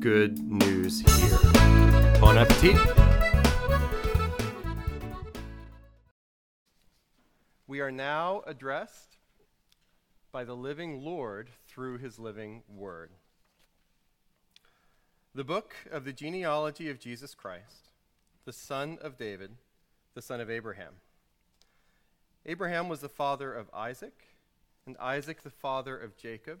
good news here? Bon appetit! We are now addressed by the living Lord through his living word. The book of the genealogy of Jesus Christ, the son of David, the son of Abraham. Abraham was the father of Isaac, and Isaac the father of Jacob,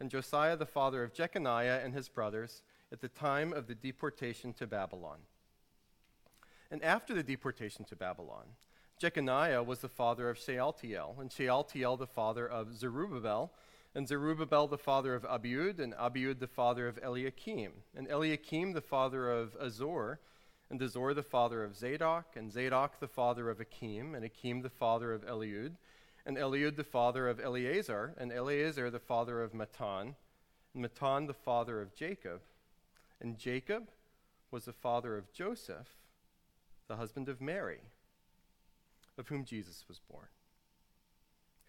and Josiah the father of Jeconiah and his brothers at the time of the deportation to Babylon. And after the deportation to Babylon, Jeconiah was the father of Shealtiel, and Shealtiel the father of Zerubbabel, and Zerubbabel the father of Abiud, and Abiud the father of Eliakim, and Eliakim the father of Azor, and Azor the father of Zadok, and Zadok the father of Akim, and Akim the father of Eliud, and Eliud the father of Eleazar, and Eleazar the father of Matthan, and Matthan the father of Jacob, and Jacob was the father of Joseph, the husband of Mary, of whom Jesus was born,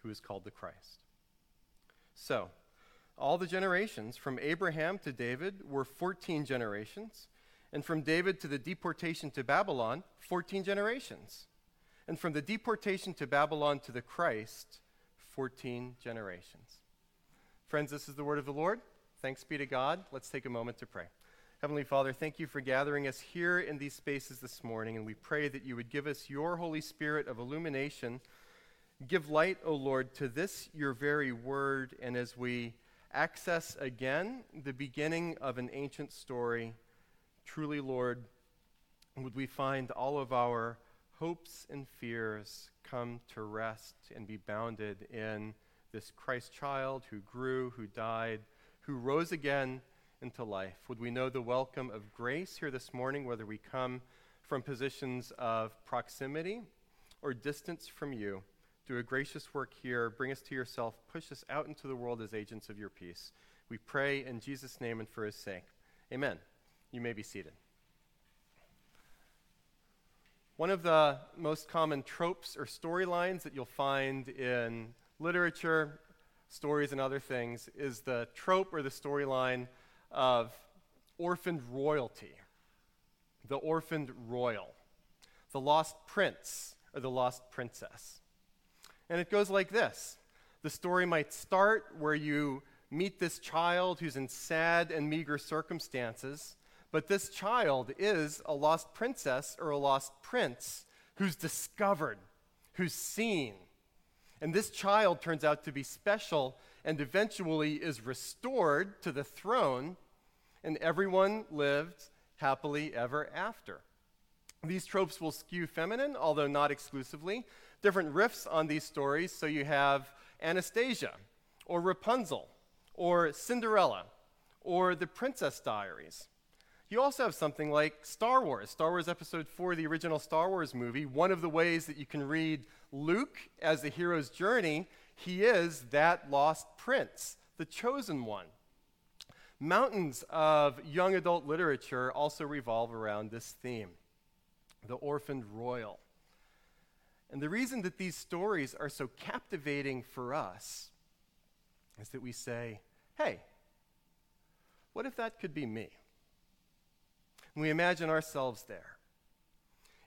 who is called the Christ. So, all the generations from Abraham to David were 14 generations, and from David to the deportation to Babylon, 14 generations. And from the deportation to Babylon to the Christ, 14 generations. Friends, this is the word of the Lord. Thanks be to God. Let's take a moment to pray. Heavenly Father, thank you for gathering us here in these spaces this morning, and we pray that you would give us your Holy Spirit of illumination Give light, O Lord, to this your very word, and as we access again the beginning of an ancient story, truly, Lord, would we find all of our hopes and fears come to rest and be bounded in this Christ child who grew, who died, who rose again into life? Would we know the welcome of grace here this morning, whether we come from positions of proximity or distance from you? do a gracious work here, bring us to yourself, push us out into the world as agents of your peace. We pray in Jesus' name and for his sake. Amen. You may be seated. One of the most common tropes or storylines that you'll find in literature, stories, and other things is the trope or the storyline of orphaned royalty, the orphaned royal, the lost prince or the lost princess. And it goes like this. The story might start where you meet this child who's in sad and meager circumstances, but this child is a lost princess or a lost prince who's discovered, who's seen. And this child turns out to be special and eventually is restored to the throne, and everyone lived happily ever after. These tropes will skew feminine, although not exclusively different riffs on these stories. So you have Anastasia, or Rapunzel, or Cinderella, or The Princess Diaries. You also have something like Star Wars, Star Wars Episode 4, the original Star Wars movie. One of the ways that you can read Luke as the hero's journey, he is that lost prince, the chosen one. Mountains of young adult literature also revolve around this theme. the orphaned royal. And the reason that these stories are so captivating for us is that we say, hey, what if that could be me? And we imagine ourselves there.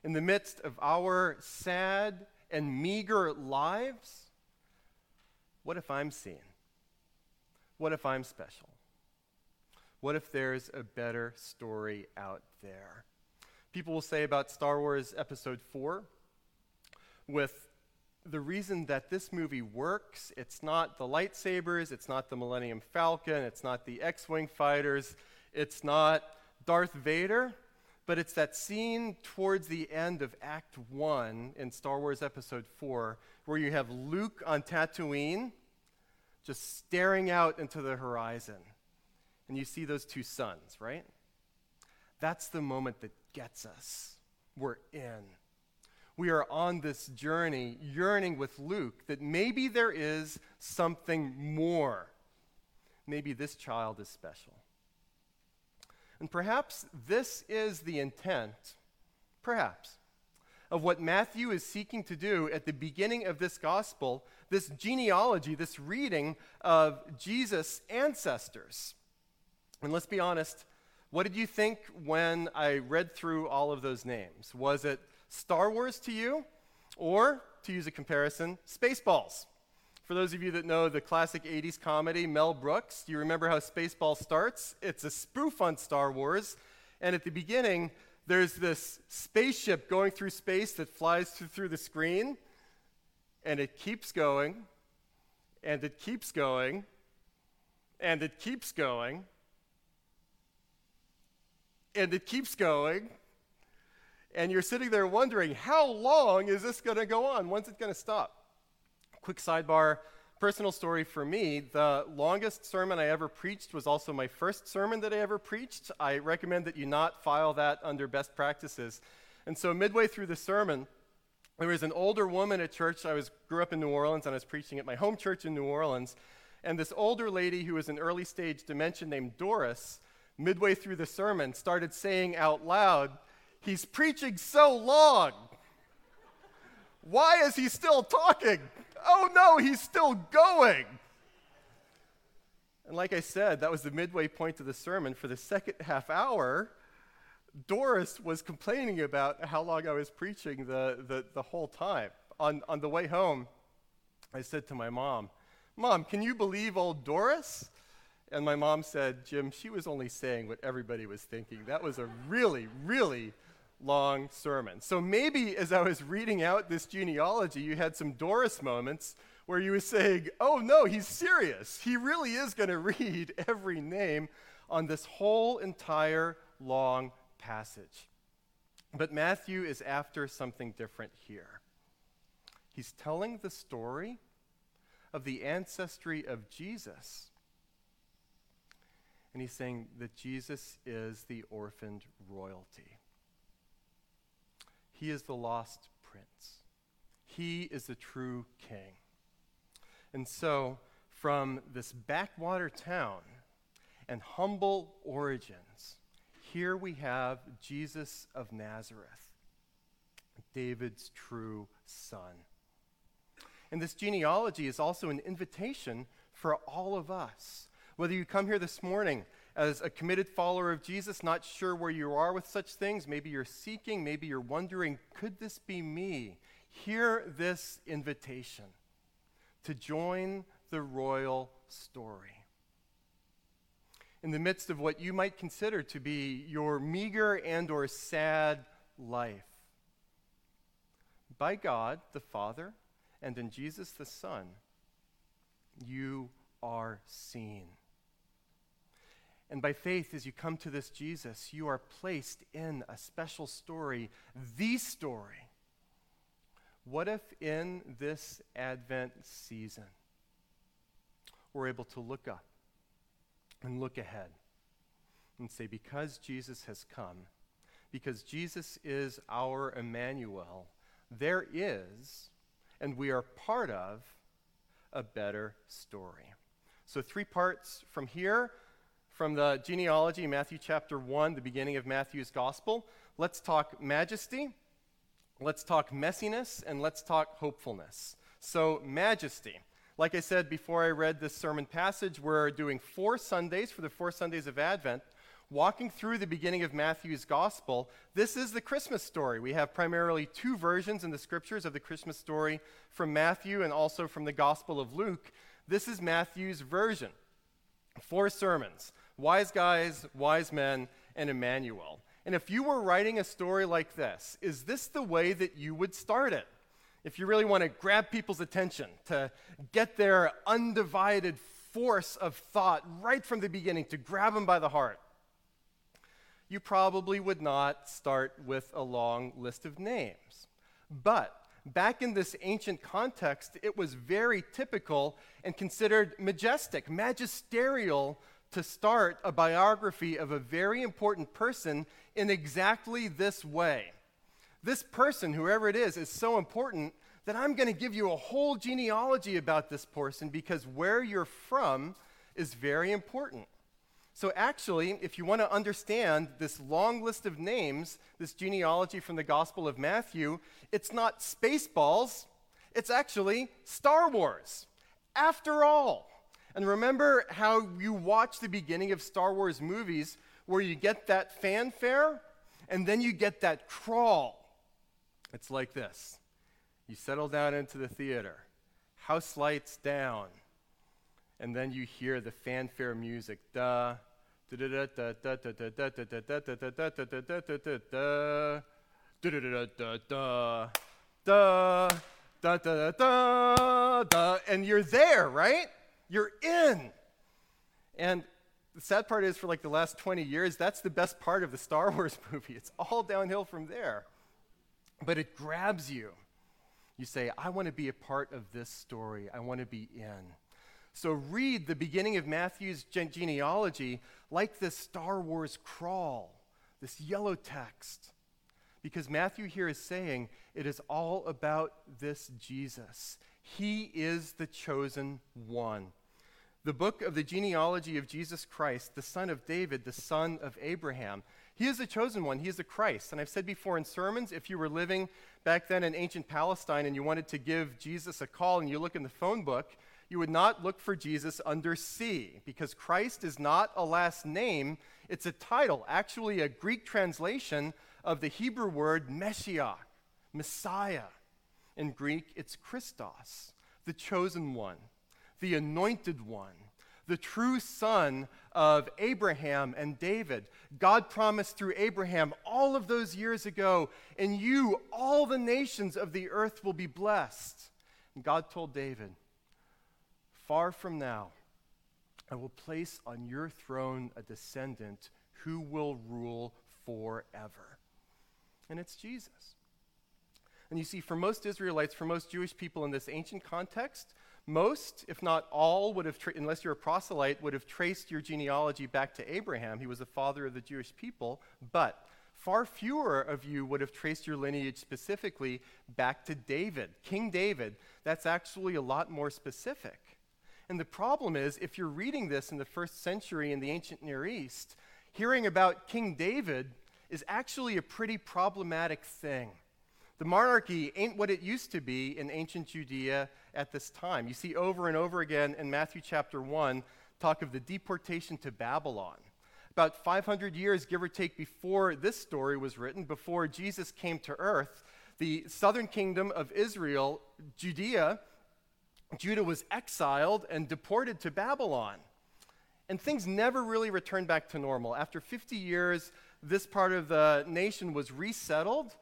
In the midst of our sad and meager lives, what if I'm seen? What if I'm special? What if there's a better story out there? People will say about Star Wars Episode 4 with the reason that this movie works. It's not the lightsabers, it's not the Millennium Falcon, it's not the X Wing fighters, it's not Darth Vader, but it's that scene towards the end of Act 1 in Star Wars Episode 4 where you have Luke on Tatooine just staring out into the horizon. And you see those two suns, right? That's the moment that gets us. We're in we are on this journey yearning with Luke that maybe there is something more. Maybe this child is special. And perhaps this is the intent, perhaps, of what Matthew is seeking to do at the beginning of this gospel, this genealogy, this reading of Jesus' ancestors. And let's be honest, what did you think when I read through all of those names? Was it Star Wars to you, or to use a comparison, Spaceballs. For those of you that know the classic 80s comedy, Mel Brooks, do you remember how Spaceball starts? It's a spoof on Star Wars, and at the beginning, there's this spaceship going through space that flies through the screen, and it keeps going, and it keeps going, and it keeps going, and it keeps going and you're sitting there wondering, how long is this going to go on? When's it going to stop? Quick sidebar personal story for me the longest sermon I ever preached was also my first sermon that I ever preached. I recommend that you not file that under best practices. And so, midway through the sermon, there was an older woman at church. I was, grew up in New Orleans and I was preaching at my home church in New Orleans. And this older lady who was in early stage dementia named Doris, midway through the sermon, started saying out loud, He's preaching so long. Why is he still talking? Oh no, he's still going. And like I said, that was the midway point of the sermon. For the second half hour, Doris was complaining about how long I was preaching the, the, the whole time. On, on the way home, I said to my mom, Mom, can you believe old Doris? And my mom said, Jim, she was only saying what everybody was thinking. That was a really, really long sermon. So maybe as I was reading out this genealogy, you had some Doris moments where you were saying, oh no, he's serious. He really is going to read every name on this whole entire long passage. But Matthew is after something different here. He's telling the story of the ancestry of Jesus. And he's saying that Jesus is the orphaned royalty. He is the lost prince. He is the true king. And so, from this backwater town and humble origins, here we have Jesus of Nazareth, David's true son. And this genealogy is also an invitation for all of us. Whether you come here this morning as a committed follower of Jesus, not sure where you are with such things. Maybe you're seeking, maybe you're wondering, could this be me? Hear this invitation to join the royal story. In the midst of what you might consider to be your meager and or sad life, by God the Father and in Jesus the Son, you are seen. And by faith, as you come to this Jesus, you are placed in a special story, the story. What if in this Advent season, we're able to look up and look ahead and say, because Jesus has come, because Jesus is our Emmanuel, there is, and we are part of, a better story. So, three parts from here from the genealogy, Matthew chapter 1, the beginning of Matthew's gospel. Let's talk majesty, let's talk messiness, and let's talk hopefulness. So, majesty. Like I said before I read this sermon passage, we're doing four Sundays for the four Sundays of Advent, walking through the beginning of Matthew's gospel. This is the Christmas story. We have primarily two versions in the scriptures of the Christmas story from Matthew and also from the Gospel of Luke. This is Matthew's version. Four sermons wise guys, wise men, and Emmanuel. And if you were writing a story like this, is this the way that you would start it? If you really want to grab people's attention, to get their undivided force of thought right from the beginning, to grab them by the heart, you probably would not start with a long list of names. But back in this ancient context, it was very typical and considered majestic, magisterial to start a biography of a very important person in exactly this way. This person, whoever it is, is so important that I'm going to give you a whole genealogy about this person because where you're from is very important. So, actually, if you want to understand this long list of names, this genealogy from the Gospel of Matthew, it's not Spaceballs, it's actually Star Wars. After all, and remember how you watch the beginning of Star Wars movies where you get that fanfare and then you get that crawl. It's like this you settle down into the theater, house lights down, and then you hear the fanfare music. Da, and you're there, right? You're in. And the sad part is, for like the last 20 years, that's the best part of the Star Wars movie. It's all downhill from there. But it grabs you. You say, I want to be a part of this story, I want to be in. So read the beginning of Matthew's genealogy like this Star Wars crawl, this yellow text. Because Matthew here is saying it is all about this Jesus. He is the chosen one. The book of the genealogy of Jesus Christ, the son of David, the son of Abraham. He is the chosen one. He is the Christ. And I've said before in sermons, if you were living back then in ancient Palestine and you wanted to give Jesus a call and you look in the phone book, you would not look for Jesus under C because Christ is not a last name, it's a title, actually, a Greek translation of the Hebrew word Meshiach, Messiah. In Greek, it's Christos, the chosen one, the anointed one, the true son of Abraham and David. God promised through Abraham all of those years ago, in you, all the nations of the earth will be blessed. And God told David, Far from now, I will place on your throne a descendant who will rule forever. And it's Jesus. And you see, for most Israelites, for most Jewish people in this ancient context, most, if not all, would have, tra- unless you're a proselyte, would have traced your genealogy back to Abraham. He was the father of the Jewish people. But far fewer of you would have traced your lineage specifically back to David, King David. That's actually a lot more specific. And the problem is, if you're reading this in the first century in the ancient Near East, hearing about King David is actually a pretty problematic thing. The monarchy ain't what it used to be in ancient Judea at this time. You see over and over again in Matthew chapter 1 talk of the deportation to Babylon. About 500 years, give or take, before this story was written, before Jesus came to earth, the southern kingdom of Israel, Judea, Judah was exiled and deported to Babylon. And things never really returned back to normal. After 50 years, this part of the nation was resettled,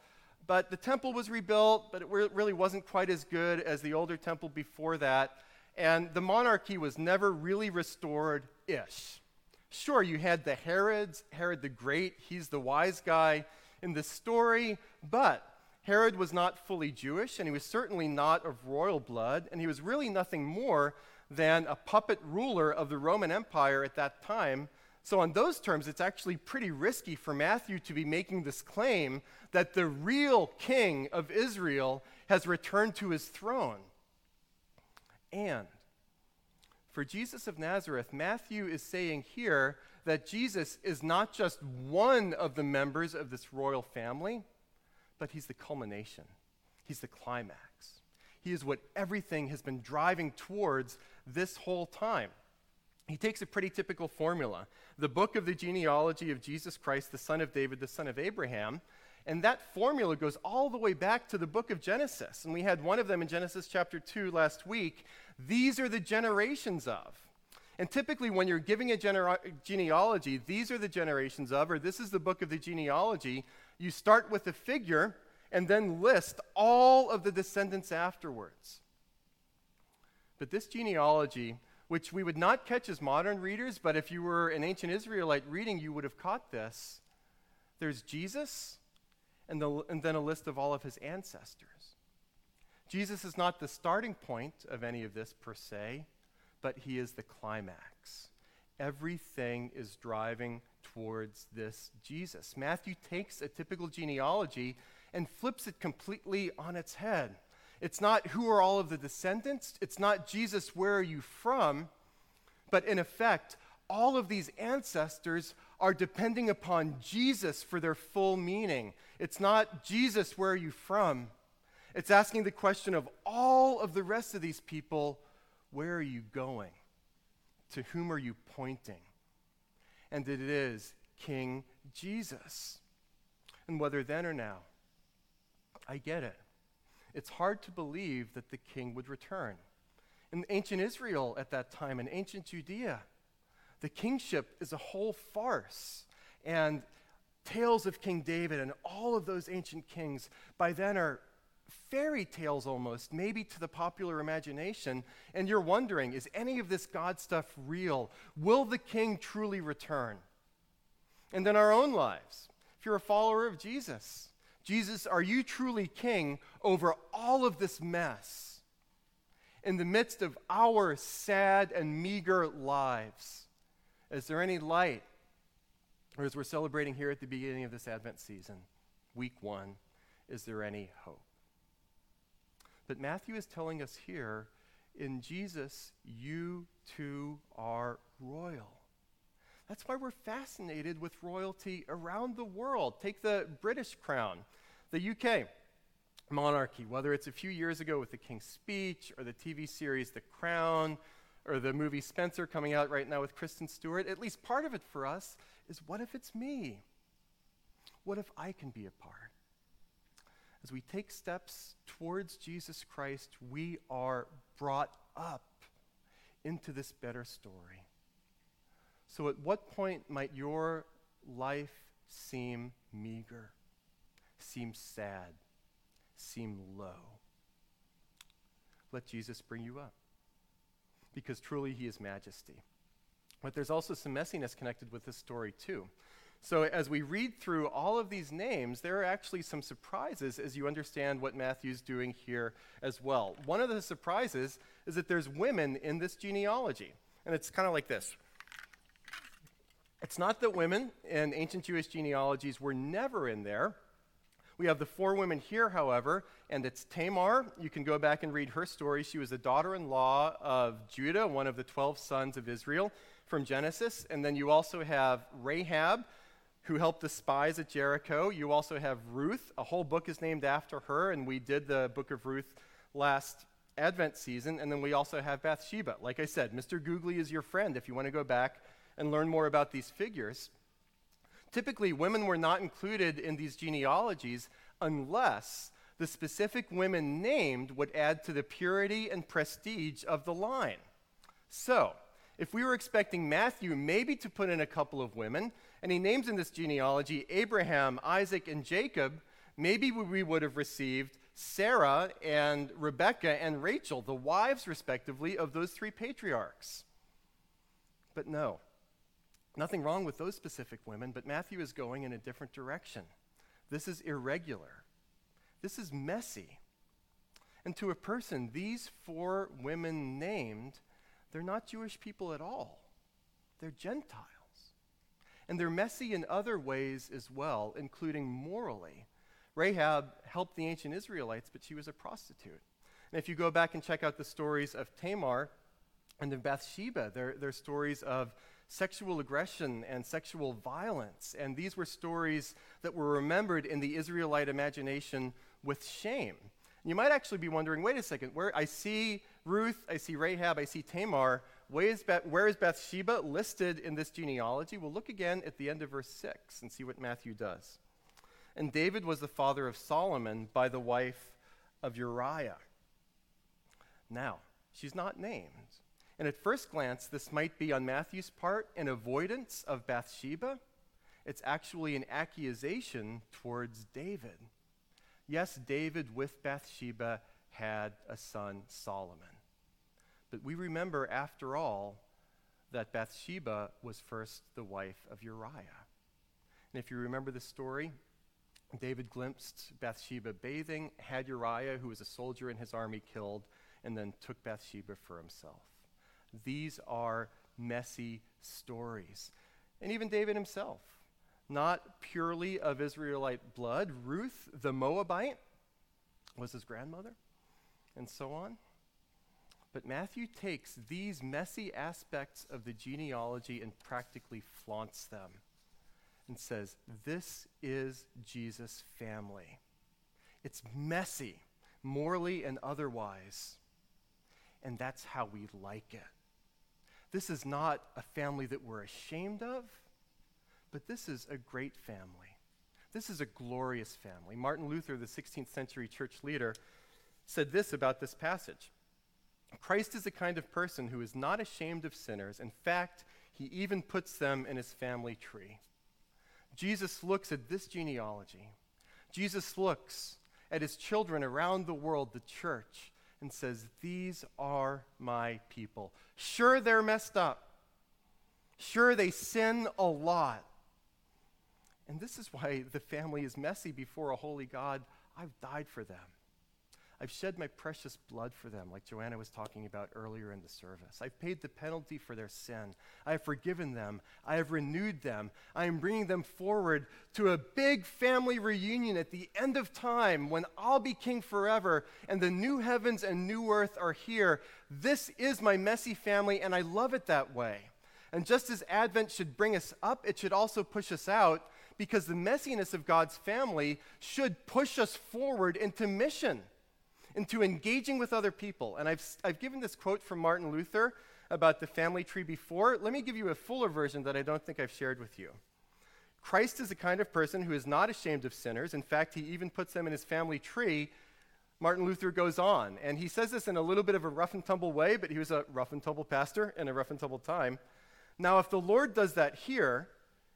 but the temple was rebuilt, but it really wasn't quite as good as the older temple before that. And the monarchy was never really restored ish. Sure, you had the Herods, Herod the Great, he's the wise guy in the story, but Herod was not fully Jewish, and he was certainly not of royal blood, and he was really nothing more than a puppet ruler of the Roman Empire at that time. So, on those terms, it's actually pretty risky for Matthew to be making this claim that the real king of Israel has returned to his throne. And for Jesus of Nazareth, Matthew is saying here that Jesus is not just one of the members of this royal family, but he's the culmination, he's the climax. He is what everything has been driving towards this whole time. He takes a pretty typical formula the book of the genealogy of Jesus Christ, the son of David, the son of Abraham. And that formula goes all the way back to the book of Genesis. And we had one of them in Genesis chapter 2 last week. These are the generations of. And typically, when you're giving a genealogy, these are the generations of, or this is the book of the genealogy, you start with a figure and then list all of the descendants afterwards. But this genealogy, which we would not catch as modern readers, but if you were an ancient Israelite reading, you would have caught this. There's Jesus, and, the, and then a list of all of his ancestors. Jesus is not the starting point of any of this per se, but he is the climax. Everything is driving towards this Jesus. Matthew takes a typical genealogy and flips it completely on its head. It's not who are all of the descendants, it's not Jesus, where are you from? But in effect, all of these ancestors are depending upon Jesus for their full meaning. It's not Jesus, where are you from? It's asking the question of all of the rest of these people, where are you going? To whom are you pointing? And it is King Jesus. And whether then or now, I get it. It's hard to believe that the king would return. In ancient Israel at that time, in ancient Judea, the kingship is a whole farce. And tales of King David and all of those ancient kings by then are fairy tales almost, maybe to the popular imagination. And you're wondering is any of this God stuff real? Will the king truly return? And then our own lives. If you're a follower of Jesus, Jesus, are you truly king over all of this mess? In the midst of our sad and meager lives, is there any light? Or as we're celebrating here at the beginning of this Advent season, week one, is there any hope? But Matthew is telling us here in Jesus, you too are royal. That's why we're fascinated with royalty around the world. Take the British crown, the UK monarchy, whether it's a few years ago with the King's Speech or the TV series The Crown or the movie Spencer coming out right now with Kristen Stewart, at least part of it for us is what if it's me? What if I can be a part? As we take steps towards Jesus Christ, we are brought up into this better story. So, at what point might your life seem meager, seem sad, seem low? Let Jesus bring you up because truly he is majesty. But there's also some messiness connected with this story, too. So, as we read through all of these names, there are actually some surprises as you understand what Matthew's doing here as well. One of the surprises is that there's women in this genealogy. And it's kind of like this it's not that women in ancient Jewish genealogies were never in there. We have the four women here, however, and it's Tamar. You can go back and read her story. She was the daughter in law of Judah, one of the 12 sons of Israel from Genesis. And then you also have Rahab, who helped the spies at Jericho. You also have Ruth. A whole book is named after her, and we did the book of Ruth last Advent season. And then we also have Bathsheba. Like I said, Mr. Googly is your friend if you want to go back and learn more about these figures. Typically, women were not included in these genealogies unless the specific women named would add to the purity and prestige of the line. So, if we were expecting Matthew maybe to put in a couple of women, and he names in this genealogy Abraham, Isaac, and Jacob, maybe we would have received Sarah and Rebecca and Rachel, the wives, respectively, of those three patriarchs. But no. Nothing wrong with those specific women, but Matthew is going in a different direction. This is irregular. This is messy. And to a person, these four women named, they're not Jewish people at all. They're Gentiles. And they're messy in other ways as well, including morally. Rahab helped the ancient Israelites, but she was a prostitute. And if you go back and check out the stories of Tamar and of Bathsheba, they're, they're stories of sexual aggression and sexual violence. And these were stories that were remembered in the Israelite imagination with shame. You might actually be wondering wait a second, where I see Ruth, I see Rahab, I see Tamar. Where is, Beth, where is Bathsheba listed in this genealogy? We'll look again at the end of verse 6 and see what Matthew does. And David was the father of Solomon by the wife of Uriah. Now, she's not named. And at first glance, this might be on Matthew's part an avoidance of Bathsheba. It's actually an accusation towards David. Yes, David with Bathsheba had a son, Solomon. But we remember, after all, that Bathsheba was first the wife of Uriah. And if you remember the story, David glimpsed Bathsheba bathing, had Uriah, who was a soldier in his army, killed, and then took Bathsheba for himself. These are messy stories. And even David himself not purely of Israelite blood. Ruth, the Moabite, was his grandmother, and so on. But Matthew takes these messy aspects of the genealogy and practically flaunts them and says, This is Jesus' family. It's messy, morally and otherwise. And that's how we like it. This is not a family that we're ashamed of. But this is a great family. This is a glorious family. Martin Luther, the 16th century church leader, said this about this passage Christ is the kind of person who is not ashamed of sinners. In fact, he even puts them in his family tree. Jesus looks at this genealogy. Jesus looks at his children around the world, the church, and says, These are my people. Sure, they're messed up. Sure, they sin a lot. And this is why the family is messy before a holy God. I've died for them. I've shed my precious blood for them, like Joanna was talking about earlier in the service. I've paid the penalty for their sin. I have forgiven them. I have renewed them. I am bringing them forward to a big family reunion at the end of time when I'll be king forever and the new heavens and new earth are here. This is my messy family, and I love it that way. And just as Advent should bring us up, it should also push us out because the messiness of God's family should push us forward into mission, into engaging with other people. And I've, I've given this quote from Martin Luther about the family tree before. Let me give you a fuller version that I don't think I've shared with you. Christ is the kind of person who is not ashamed of sinners. In fact, he even puts them in his family tree. Martin Luther goes on, and he says this in a little bit of a rough and tumble way, but he was a rough and tumble pastor in a rough and tumble time. Now, if the Lord does that here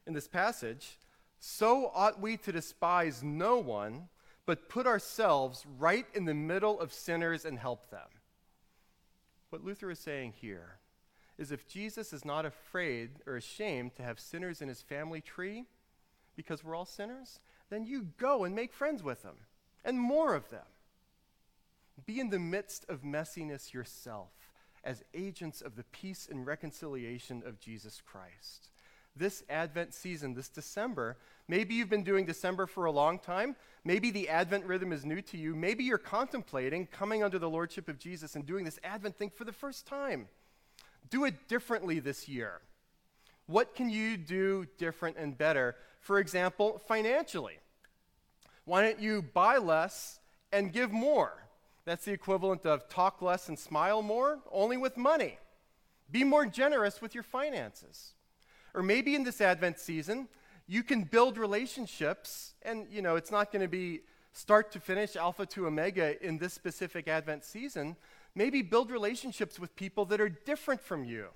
in this passage, so ought we to despise no one, but put ourselves right in the middle of sinners and help them. What Luther is saying here is if Jesus is not afraid or ashamed to have sinners in his family tree, because we're all sinners, then you go and make friends with them, and more of them. Be in the midst of messiness yourself as agents of the peace and reconciliation of Jesus Christ this Advent season, this December. Maybe you've been doing December for a long time. Maybe the Advent rhythm is new to you. Maybe you're contemplating coming under the Lordship of Jesus and doing this Advent thing for the first time. Do it differently this year. What can you do different and better? For example, financially. Why don't you buy less and give more? That's the equivalent of talk less and smile more, only with money. Be more generous with your finances. Or maybe in this Advent season, you can build relationships, and you know, it's not going to be start to finish, alpha to omega in this specific Advent season. Maybe build relationships with people that are different from you,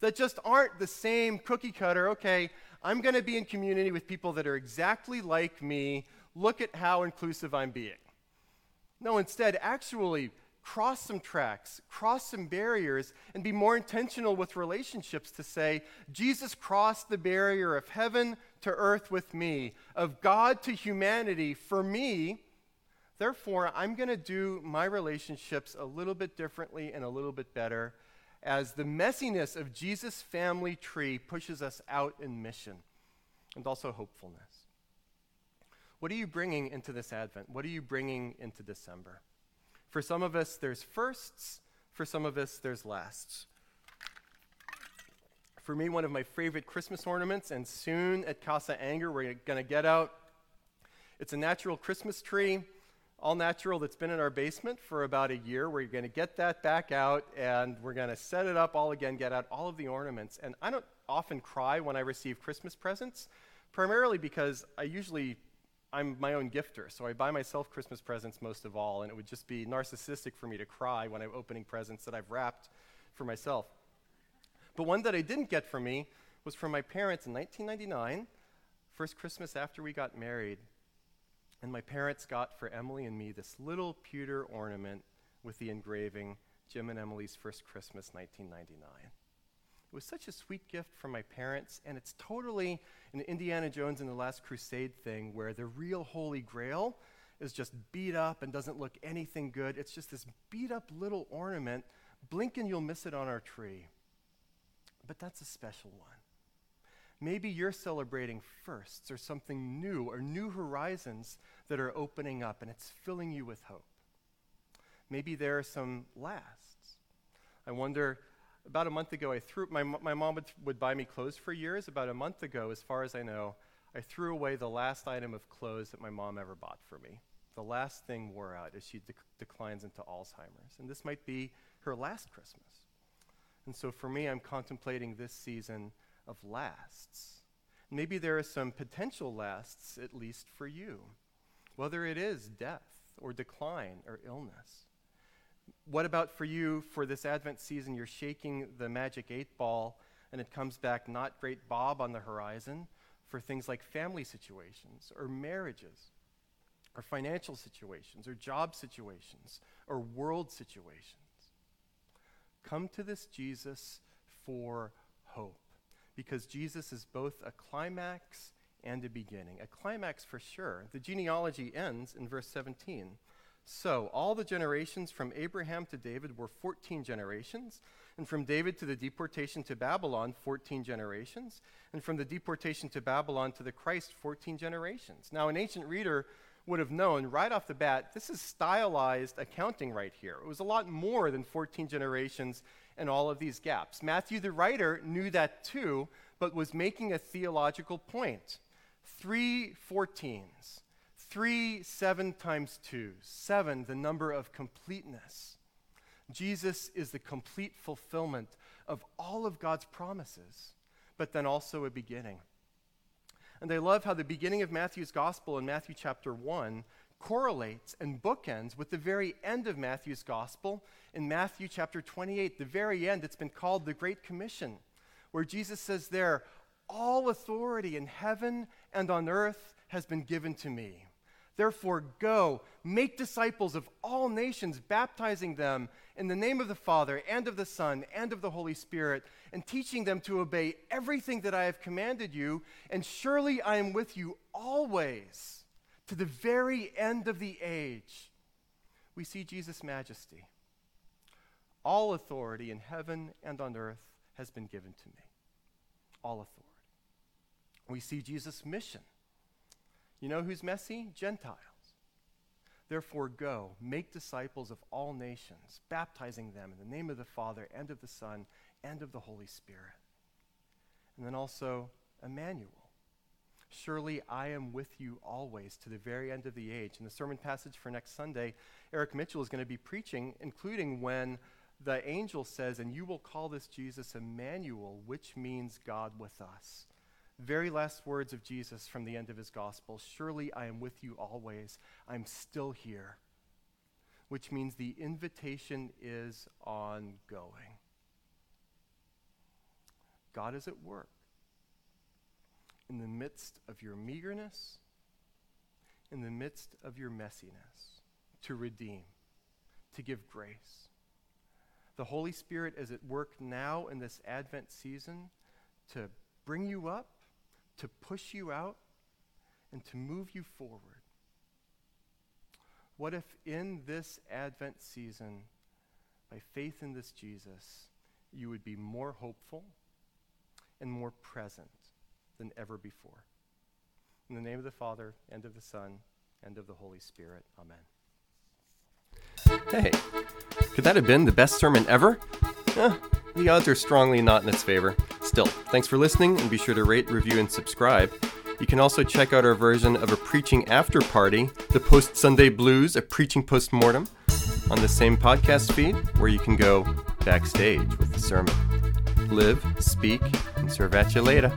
that just aren't the same cookie cutter. Okay, I'm going to be in community with people that are exactly like me. Look at how inclusive I'm being. No, instead, actually cross some tracks, cross some barriers, and be more intentional with relationships to say, Jesus crossed the barrier of heaven to earth with me, of God to humanity for me. Therefore, I'm going to do my relationships a little bit differently and a little bit better as the messiness of Jesus' family tree pushes us out in mission and also hopefulness. What are you bringing into this Advent? What are you bringing into December? For some of us, there's firsts. For some of us, there's lasts. For me, one of my favorite Christmas ornaments, and soon at Casa Anger, we're going to get out. It's a natural Christmas tree, all natural, that's been in our basement for about a year. We're going to get that back out and we're going to set it up all again, get out all of the ornaments. And I don't often cry when I receive Christmas presents, primarily because I usually I'm my own gifter, so I buy myself Christmas presents most of all, and it would just be narcissistic for me to cry when I'm opening presents that I've wrapped for myself. But one that I didn't get from me was from my parents in 1999, first Christmas after we got married. And my parents got for Emily and me this little pewter ornament with the engraving Jim and Emily's first Christmas, 1999. It was such a sweet gift from my parents, and it's totally an Indiana Jones and the Last Crusade thing where the real Holy Grail is just beat up and doesn't look anything good. It's just this beat up little ornament. Blink and you'll miss it on our tree. But that's a special one. Maybe you're celebrating firsts or something new or new horizons that are opening up and it's filling you with hope. Maybe there are some lasts. I wonder about a month ago, I threw, my, my mom would, would buy me clothes for years. About a month ago, as far as I know, I threw away the last item of clothes that my mom ever bought for me. The last thing wore out as she declines into Alzheimer's. And this might be her last Christmas. And so for me, I'm contemplating this season of lasts. Maybe there are some potential lasts, at least for you, whether it is death or decline or illness. What about for you for this Advent season? You're shaking the magic eight ball and it comes back not great Bob on the horizon for things like family situations or marriages or financial situations or job situations or world situations. Come to this Jesus for hope because Jesus is both a climax and a beginning. A climax for sure. The genealogy ends in verse 17. So, all the generations from Abraham to David were 14 generations, and from David to the deportation to Babylon, 14 generations, and from the deportation to Babylon to the Christ, 14 generations. Now, an ancient reader would have known right off the bat this is stylized accounting right here. It was a lot more than 14 generations and all of these gaps. Matthew, the writer, knew that too, but was making a theological point. Three 14s Three, seven times two. Seven, the number of completeness. Jesus is the complete fulfillment of all of God's promises, but then also a beginning. And I love how the beginning of Matthew's gospel in Matthew chapter 1 correlates and bookends with the very end of Matthew's gospel in Matthew chapter 28, the very end. It's been called the Great Commission, where Jesus says there, All authority in heaven and on earth has been given to me. Therefore, go, make disciples of all nations, baptizing them in the name of the Father, and of the Son, and of the Holy Spirit, and teaching them to obey everything that I have commanded you. And surely I am with you always to the very end of the age. We see Jesus' majesty. All authority in heaven and on earth has been given to me. All authority. We see Jesus' mission you know who's messy? Gentiles. Therefore, go, make disciples of all nations, baptizing them in the name of the Father and of the Son and of the Holy Spirit. And then also, Emmanuel. Surely I am with you always to the very end of the age. In the sermon passage for next Sunday, Eric Mitchell is going to be preaching, including when the angel says, And you will call this Jesus Emmanuel, which means God with us very last words of Jesus from the end of his gospel Surely I am with you always. I'm still here. Which means the invitation is ongoing. God is at work in the midst of your meagerness, in the midst of your messiness, to redeem, to give grace. The Holy Spirit is at work now in this Advent season to bring you up to push you out and to move you forward. What if in this Advent season, by faith in this Jesus, you would be more hopeful and more present than ever before? In the name of the Father, and of the Son, and of the Holy Spirit. Amen. Hey, could that have been the best sermon ever? The odds are strongly not in its favor. Still, thanks for listening, and be sure to rate, review, and subscribe. You can also check out our version of a preaching after party, the Post Sunday Blues, a preaching post mortem, on the same podcast feed where you can go backstage with the sermon. Live, speak, and serve at you later.